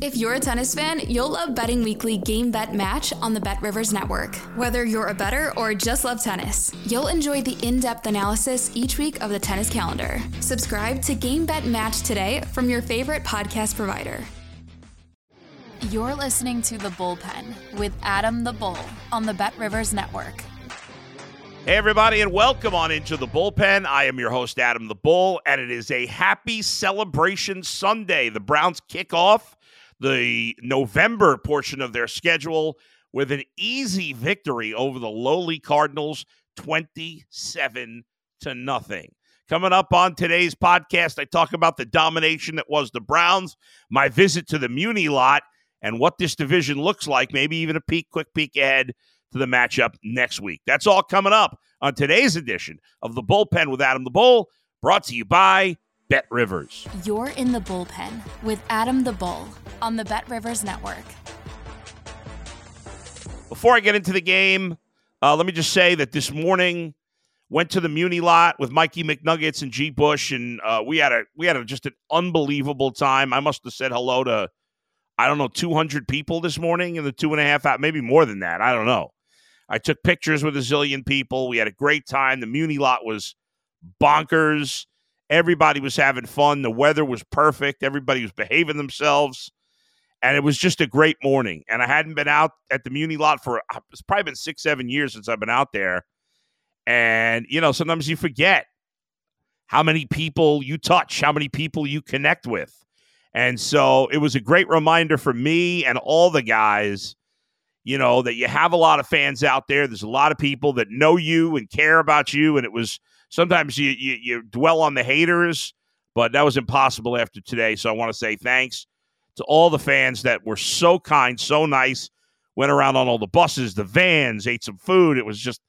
If you're a tennis fan, you'll love Betting Weekly Game Bet Match on the Bet Rivers Network. Whether you're a better or just love tennis, you'll enjoy the in depth analysis each week of the tennis calendar. Subscribe to Game Bet Match today from your favorite podcast provider. You're listening to The Bullpen with Adam the Bull on the Bet Rivers Network. Hey, everybody, and welcome on into the bullpen. I am your host, Adam the Bull, and it is a happy celebration Sunday. The Browns kick off the November portion of their schedule with an easy victory over the lowly Cardinals, 27 to nothing. Coming up on today's podcast, I talk about the domination that was the Browns, my visit to the Muni lot, and what this division looks like, maybe even a peek, quick peek ahead to the matchup next week. That's all coming up on today's edition of the Bullpen with Adam the Bull, brought to you by Bet Rivers. You're in the bullpen with Adam the Bull on the Bet Rivers Network. Before I get into the game, uh, let me just say that this morning went to the Muni lot with Mikey McNuggets and G. Bush, and uh, we had a we had a, just an unbelievable time. I must have said hello to I don't know 200 people this morning in the two and a half hour, maybe more than that. I don't know. I took pictures with a zillion people. We had a great time. The Muni lot was bonkers. Everybody was having fun. The weather was perfect. Everybody was behaving themselves. And it was just a great morning. And I hadn't been out at the Muni lot for uh, it's probably been six, seven years since I've been out there. And, you know, sometimes you forget how many people you touch, how many people you connect with. And so it was a great reminder for me and all the guys, you know, that you have a lot of fans out there. There's a lot of people that know you and care about you. And it was sometimes you, you, you dwell on the haters, but that was impossible after today. So I want to say thanks to all the fans that were so kind, so nice. Went around on all the buses, the vans, ate some food. It was just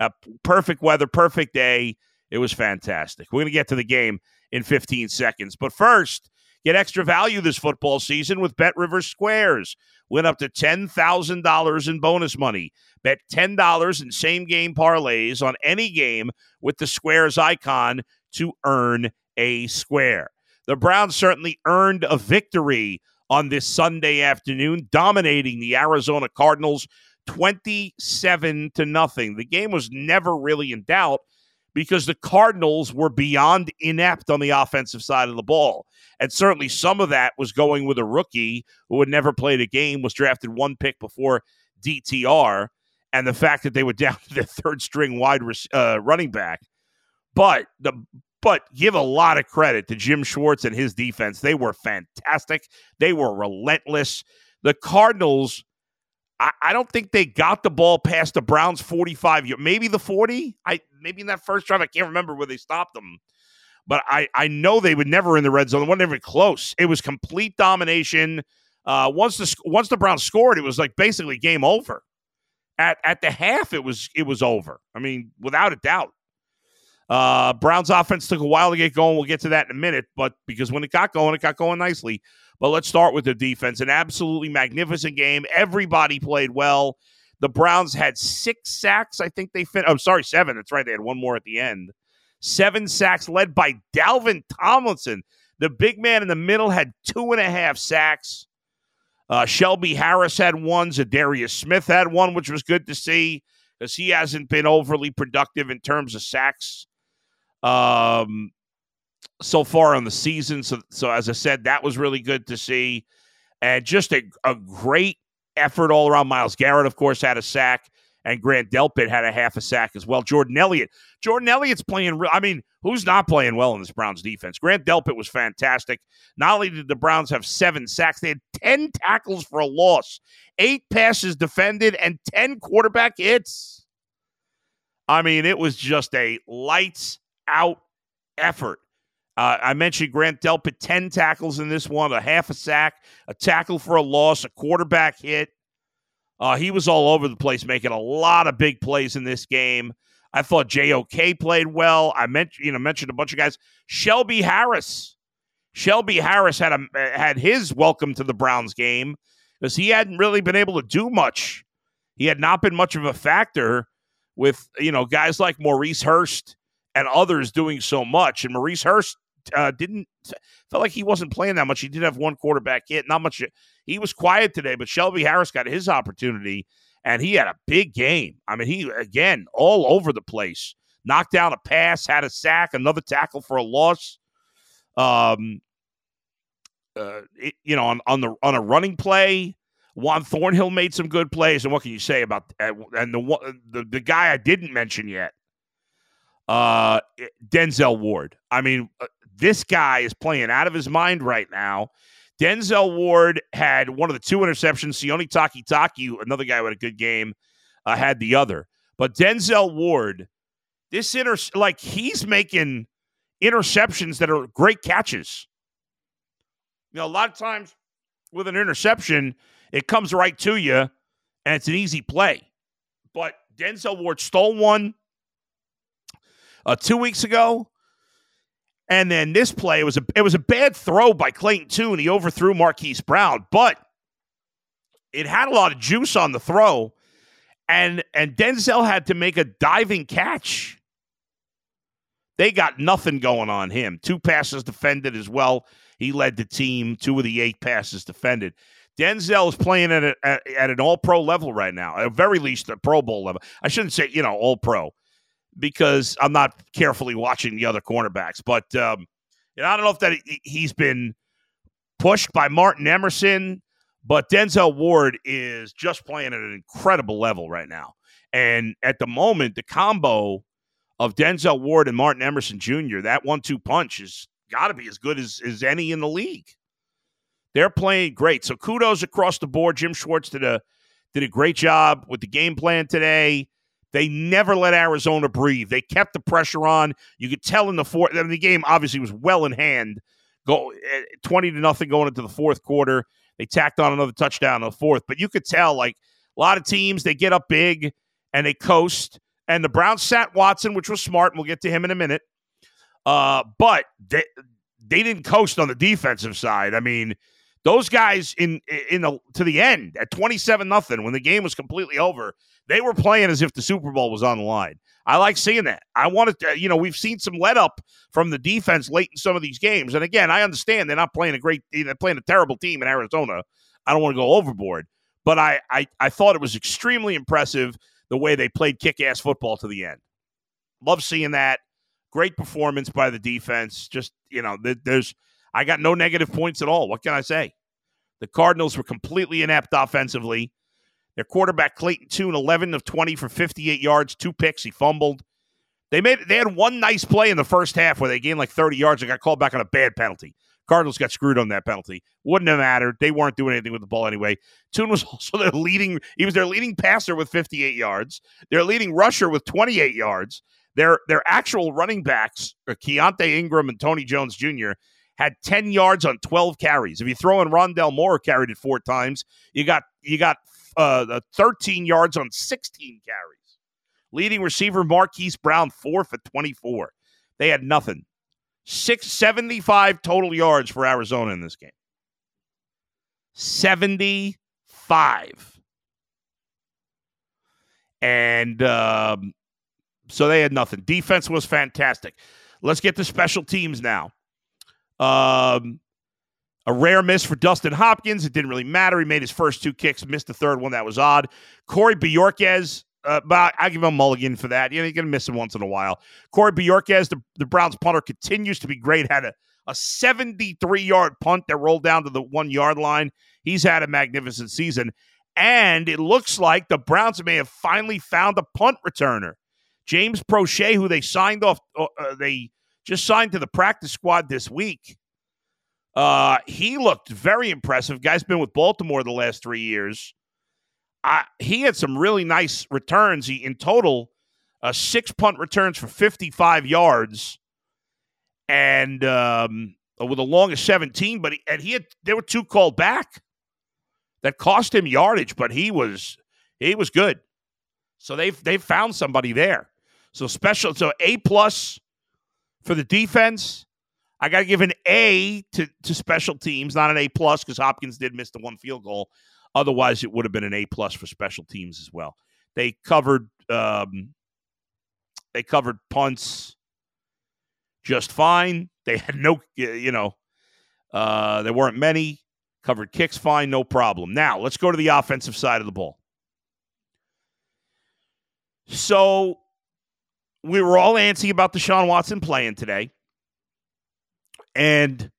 a perfect weather, perfect day. It was fantastic. We're going to get to the game in 15 seconds. But first, get extra value this football season with Bet Rivers Squares. Win up to $10,000 in bonus money. Bet $10 in same game parlays on any game with the Squares icon to earn a square. The Browns certainly earned a victory on this Sunday afternoon, dominating the Arizona Cardinals 27 to nothing. The game was never really in doubt because the Cardinals were beyond inept on the offensive side of the ball. And certainly some of that was going with a rookie who had never played a game, was drafted one pick before DTR, and the fact that they were down to their third string wide uh, running back. But the but give a lot of credit to Jim Schwartz and his defense. They were fantastic. They were relentless. The Cardinals, I, I don't think they got the ball past the Browns 45 maybe the 40. I maybe in that first drive, I can't remember where they stopped them. But I, I know they were never in the red zone. They weren't even close. It was complete domination. Uh, once the once the Browns scored, it was like basically game over. At at the half, it was it was over. I mean, without a doubt. Uh, Browns offense took a while to get going. We'll get to that in a minute, but because when it got going, it got going nicely. But let's start with the defense. An absolutely magnificent game. Everybody played well. The Browns had six sacks. I think they fit. Oh, sorry, seven. That's right. They had one more at the end. Seven sacks led by Dalvin Tomlinson. The big man in the middle had two and a half sacks. Uh, Shelby Harris had one. Za'Darius Smith had one, which was good to see because he hasn't been overly productive in terms of sacks um, so far on the season. So, so as I said, that was really good to see, and just a, a great effort all around. Myles Garrett, of course, had a sack, and Grant Delpit had a half a sack as well. Jordan Elliott, Jordan Elliott's playing. Real, I mean, who's not playing well in this Browns defense? Grant Delpit was fantastic. Not only did the Browns have seven sacks, they had ten tackles for a loss, eight passes defended, and ten quarterback hits. I mean, it was just a lights out effort. Uh, I mentioned Grant Delpit, 10 tackles in this one, a half a sack, a tackle for a loss, a quarterback hit. Uh, he was all over the place, making a lot of big plays in this game. I thought JOK played well. I mentioned, you know, mentioned a bunch of guys. Shelby Harris. Shelby Harris had a had his welcome to the Browns game because he hadn't really been able to do much. He had not been much of a factor with you know guys like Maurice Hurst and others doing so much. And Maurice Hurst uh, didn't felt like he wasn't playing that much. He did have one quarterback hit, not much. He was quiet today, but Shelby Harris got his opportunity, and he had a big game. I mean, he again all over the place. Knocked down a pass, had a sack, another tackle for a loss. Um, uh, it, you know, on, on the on a running play, Juan Thornhill made some good plays. And what can you say about uh, and the the the guy I didn't mention yet, uh, Denzel Ward. I mean, uh, this guy is playing out of his mind right now. Denzel Ward had one of the two interceptions. Sione Takitaki, another guy with a good game, uh, had the other. But Denzel Ward, this inter like he's making interceptions that are great catches. You know, a lot of times with an interception, it comes right to you and it's an easy play. But Denzel Ward stole one uh, two weeks ago. And then this play was a it was a bad throw by Clayton Tune. He overthrew Marquise Brown, but it had a lot of juice on the throw, and and Denzel had to make a diving catch. They got nothing going on him. Two passes defended as well. He led the team. Two of the eight passes defended. Denzel is playing at, a, at, at an All Pro level right now, at very least a Pro Bowl level. I shouldn't say you know All Pro because I'm not carefully watching the other cornerbacks. But um, know, I don't know if that he's been pushed by Martin Emerson, but Denzel Ward is just playing at an incredible level right now. And at the moment, the combo of Denzel Ward and Martin Emerson Jr., that one two punch is got to be as good as, as any in the league. They're playing great. So kudos across the board. Jim Schwartz did a did a great job with the game plan today. They never let Arizona breathe. They kept the pressure on. You could tell in the fourth. I mean, the game obviously was well in hand. Go eh, twenty to nothing going into the fourth quarter. They tacked on another touchdown in the fourth, but you could tell like a lot of teams they get up big and they coast. And the Browns sat Watson, which was smart. And we'll get to him in a minute. Uh, but they they didn't coast on the defensive side. I mean, those guys in in the to the end at twenty seven nothing when the game was completely over they were playing as if the Super Bowl was on the line. I like seeing that. I wanted to, you know, we've seen some let up from the defense late in some of these games. And again, I understand they're not playing a great, they're playing a terrible team in Arizona. I don't want to go overboard, but I, I, I thought it was extremely impressive the way they played kick ass football to the end. Love seeing that. Great performance by the defense. Just, you know, there's, I got no negative points at all. What can I say? The Cardinals were completely inept offensively. Their quarterback Clayton Tune, 11 of 20 for 58 yards, two picks. He fumbled. They made they had one nice play in the first half where they gained like 30 yards and got called back on a bad penalty. Cardinals got screwed on that penalty. Wouldn't have mattered. They weren't doing anything with the ball anyway. Tune was also their leading. He was their leading passer with 58 yards. Their leading rusher with 28 yards. Their their actual running backs, uh, Keaontay Ingram and Tony Jones Jr. had 10 yards on 12 carries. If you throw in Rondale Moore carried it four times, you got you got uh, 13 yards on 16 carries. Leading receiver Marquise Brown, four for 24. They had nothing. 675 total yards for Arizona in this game. 75. And um, so they had nothing. Defense was fantastic. Let's get to special teams now. Um, a rare miss for Dustin Hopkins. It didn't really matter. He made his first two kicks, missed the third one. That was odd. Corey Bojorquez, uh, but I give him a mulligan for that. You know, you're going to miss him once in a while. Corey Bojorquez, the, the Browns punter, continues to be great. Had a, a 73 yard punt that rolled down to the one yard line. He's had a magnificent season. And it looks like the Browns may have finally found a punt returner. James Proche, who they signed off, uh, uh they just signed to the practice squad this week. Uh, he looked very impressive. Guy's been with Baltimore the last three years. Uh, he had some really nice returns. He in total uh, six punt returns for 55 yards, and um, with a long of 17. But he, and he had there were two called back that cost him yardage, but he was he was good. So they've they've found somebody there. So special, so A plus for the defense. I got to give an A to, to special teams, not an A plus because Hopkins did miss the one field goal. Otherwise, it would have been an A plus for special teams as well. They covered um, they covered punts just fine. They had no, you know, uh, there weren't many. Covered kicks fine, no problem. Now let's go to the offensive side of the ball. So we were all antsy about Deshaun Watson playing today. And,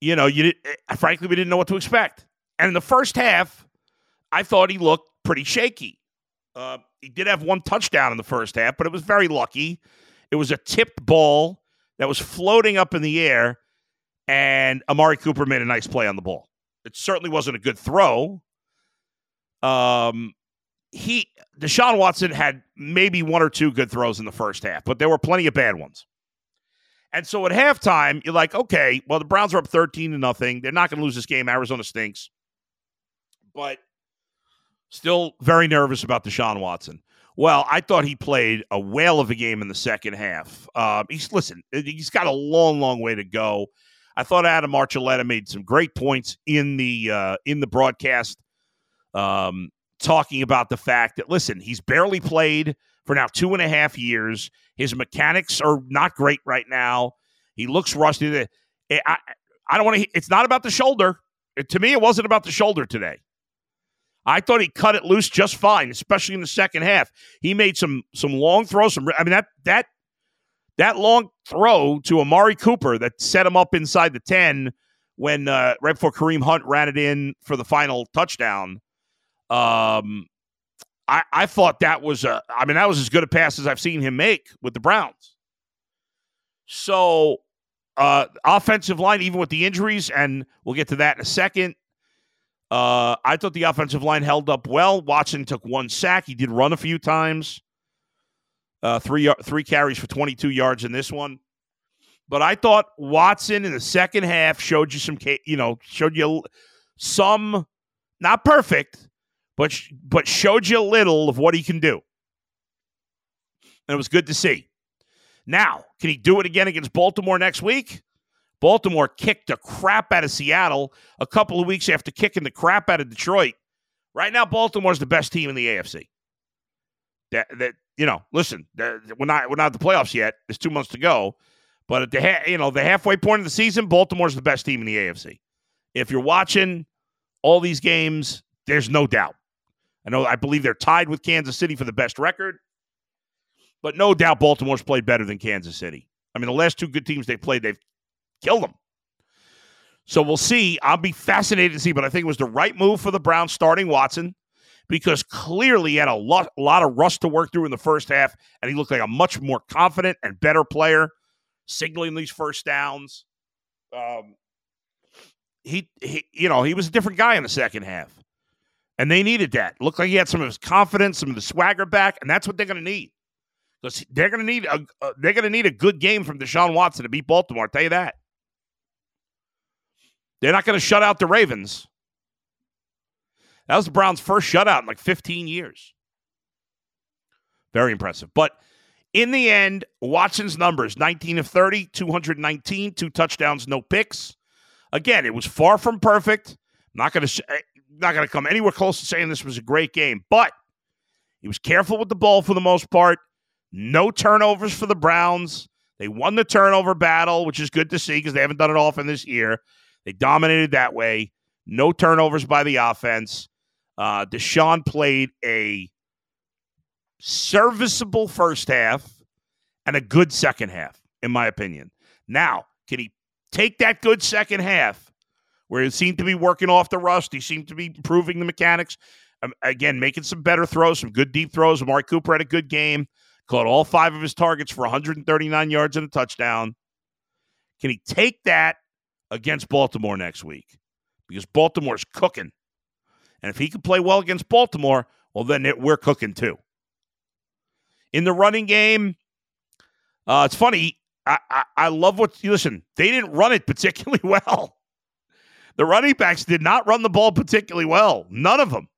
you know, you did, eh, frankly, we didn't know what to expect. And in the first half, I thought he looked pretty shaky. Uh, he did have one touchdown in the first half, but it was very lucky. It was a tipped ball that was floating up in the air, and Amari Cooper made a nice play on the ball. It certainly wasn't a good throw. Um, he Deshaun Watson had maybe one or two good throws in the first half, but there were plenty of bad ones. And so at halftime, you're like, okay, well, the Browns are up 13 to nothing. They're not going to lose this game. Arizona stinks. But still very nervous about Deshaun Watson. Well, I thought he played a whale of a game in the second half. Uh, he's listen, he's got a long, long way to go. I thought Adam Archuleta made some great points in the uh, in the broadcast. Um, talking about the fact that, listen, he's barely played for now two and a half years. His mechanics are not great right now. He looks rusty. I, I don't want to, it's not about the shoulder. to me, it wasn't about the shoulder today. I thought he cut it loose just fine, especially in the second half. He made some some long throws. Some, I mean that that that long throw to Amari Cooper that set him up inside the ten when uh, right before Kareem Hunt ran it in for the final touchdown. Um, I, I thought that was a, I mean, that was as good a pass as I've seen him make with the Browns. So, uh, offensive line, even with the injuries, and we'll get to that in a second. Uh, I thought the offensive line held up well. Watson took one sack. He did run a few times. Uh, three three carries for 22 yards in this one. But I thought Watson in the second half showed you some, you know, showed you some, not perfect, but but showed you a little of what he can do. And it was good to see. Now, can he do it again against Baltimore next week? Baltimore kicked the crap out of Seattle a couple of weeks after kicking the crap out of Detroit. Right now, Baltimore's the best team in the AFC. That that you know, listen, we're not we're not the playoffs yet. There's two months to go, but at the ha- you know the halfway point of the season, Baltimore's the best team in the AFC. If you're watching all these games, there's no doubt. I know I believe they're tied with Kansas City for the best record, but no doubt Baltimore's played better than Kansas City. I mean, the last two good teams they played, they've killed them. So we'll see. I'll be fascinated to see, but I think it was the right move for the Browns starting Watson because clearly he had a lot, a lot of rust to work through in the first half, and he looked like a much more confident and better player, signaling these first downs. Um, he, he, you know, he was a different guy in the second half. And they needed that. Looked like he had some of his confidence, some of the swagger back, and that's what they're going to need. Because they're going to need a uh, they're going to need a good game from Deshaun Watson to beat Baltimore. I'll tell you that. They're not going to shut out the Ravens. That was the Browns' first shutout in like 15 years. Very impressive. But in the end, Watson's numbers 19 of 30, 219, two touchdowns, no picks. Again, it was far from perfect. Not going to not going to come anywhere close to saying this was a great game, but he was careful with the ball for the most part. No turnovers for the Browns. They won the turnover battle, which is good to see because they haven't done it often this year. They dominated that way. No turnovers by the offense. Uh, Deshaun played a serviceable first half and a good second half, in my opinion. Now, can he take that good second half where he seemed to be working off the rust. He seemed to be improving the mechanics. Um, again, making some better throws, some good deep throws. Amari Cooper had a good game, caught all five of his targets for 139 yards and a touchdown. Can he take that against Baltimore next week? Because Baltimore's cooking. And if he can play well against Baltimore, well, then it, we're cooking too. In the running game, uh, it's funny. I, I, I love what, listen, they didn't run it particularly well. The running backs did not run the ball particularly well. None of them.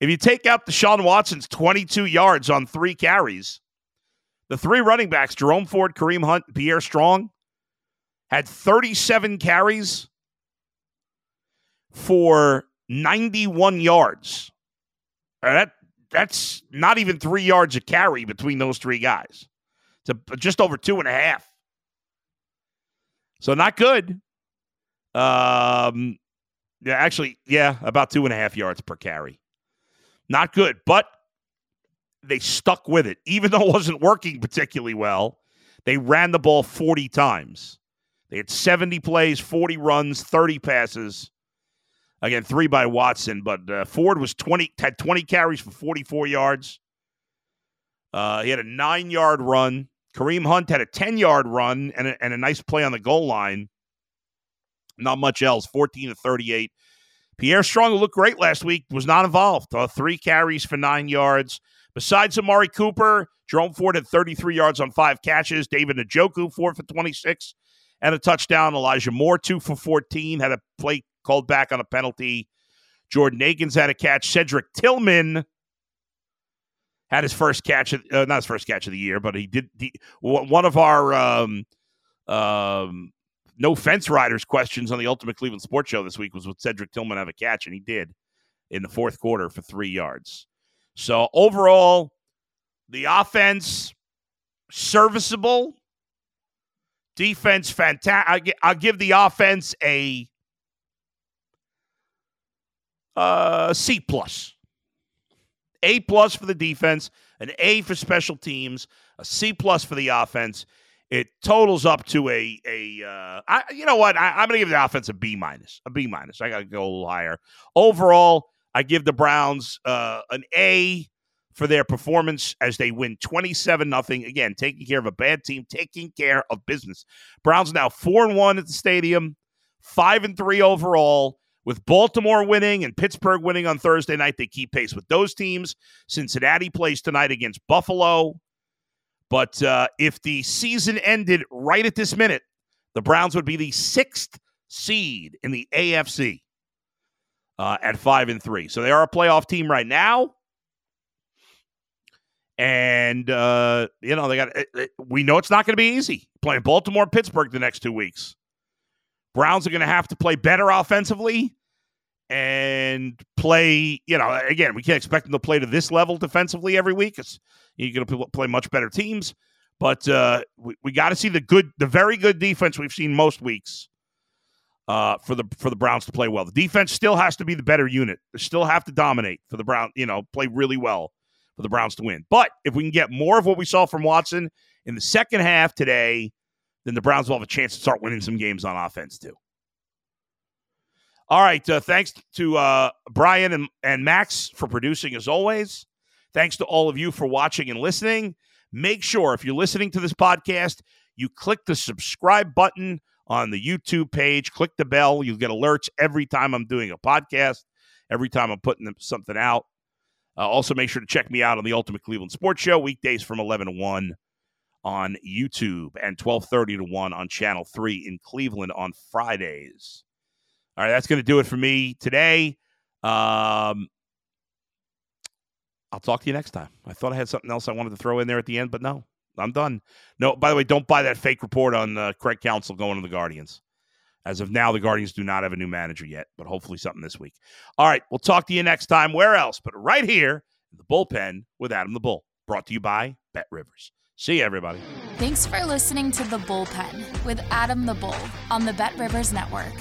If you take out the Deshaun Watson's 22 yards on three carries, the three running backs, Jerome Ford, Kareem Hunt, Pierre Strong, had 37 carries for 91 yards. Uh, that that's not even three yards a carry between those three guys. It's a, just over two and a half. So not good. Um, yeah, actually, yeah, about two and a half yards per carry. Not good, but they stuck with it, even though it wasn't working particularly well. They ran the ball 40 times. They had 70 plays, 40 runs, 30 passes. Again, three by Watson, but uh, Ford was 20 had 20 carries for 44 yards. Uh, he had a nine yard run. Kareem Hunt had a 10 yard run and a, and a nice play on the goal line. Not much else. 14 to 38. Pierre Strong, looked great last week, was not involved. Uh, three carries for nine yards. Besides Amari Cooper, Jerome Ford had 33 yards on five catches. David Njoku, four for 26 and a touchdown. Elijah Moore, two for 14, had a play called back on a penalty. Jordan Akins had a catch. Cedric Tillman had his first catch, of, uh, not his first catch of the year, but he did. He, one of our um, um, no fence riders questions on the Ultimate Cleveland Sports Show this week was would Cedric Tillman have a catch, and he did in the fourth quarter for three yards. So overall, the offense serviceable, defense fantastic. I'll give the offense a uh, C plus. A plus for the defense, an A for special teams, a C plus for the offense. It totals up to a a. Uh, I, you know what? I, am going to give the offense a B minus. A B minus. I got to go a little higher. Overall, I give the Browns uh, an A for their performance as they win 27 nothing. Again, taking care of a bad team, taking care of business. Browns now four and one at the stadium, five and three overall. With Baltimore winning and Pittsburgh winning on Thursday night, they keep pace with those teams. Cincinnati plays tonight against Buffalo. But uh, if the season ended right at this minute, the Browns would be the sixth seed in the AFC uh, at five and three. So they are a playoff team right now. And uh, you know they got. It, it, we know it's not going to be easy playing Baltimore, Pittsburgh the next two weeks. Browns are going to have to play better offensively and play. You know, again, we can't expect them to play to this level defensively every week. It's, you're going to play much better teams, but uh, we, we got to see the good, the very good defense we've seen most weeks uh, for the for the Browns to play well. The defense still has to be the better unit. They still have to dominate for the Brown. You know, play really well for the Browns to win. But if we can get more of what we saw from Watson in the second half today, then the Browns will have a chance to start winning some games on offense too. All right. Uh, thanks to uh, Brian and, and Max for producing as always. Thanks to all of you for watching and listening. Make sure if you're listening to this podcast, you click the subscribe button on the YouTube page, click the bell. You'll get alerts every time I'm doing a podcast, every time I'm putting something out. Uh, also, make sure to check me out on the Ultimate Cleveland Sports Show weekdays from 11 to 1 on YouTube and 12:30 to 1 on Channel 3 in Cleveland on Fridays. All right, that's going to do it for me today. Um, I'll talk to you next time. I thought I had something else I wanted to throw in there at the end, but no, I'm done. No, by the way, don't buy that fake report on uh, Craig Counsell going to the Guardians. As of now, the Guardians do not have a new manager yet, but hopefully something this week. All right, we'll talk to you next time. Where else? But right here, in the bullpen with Adam the Bull, brought to you by Bet Rivers. See you, everybody. Thanks for listening to The Bullpen with Adam the Bull on the Bet Rivers Network.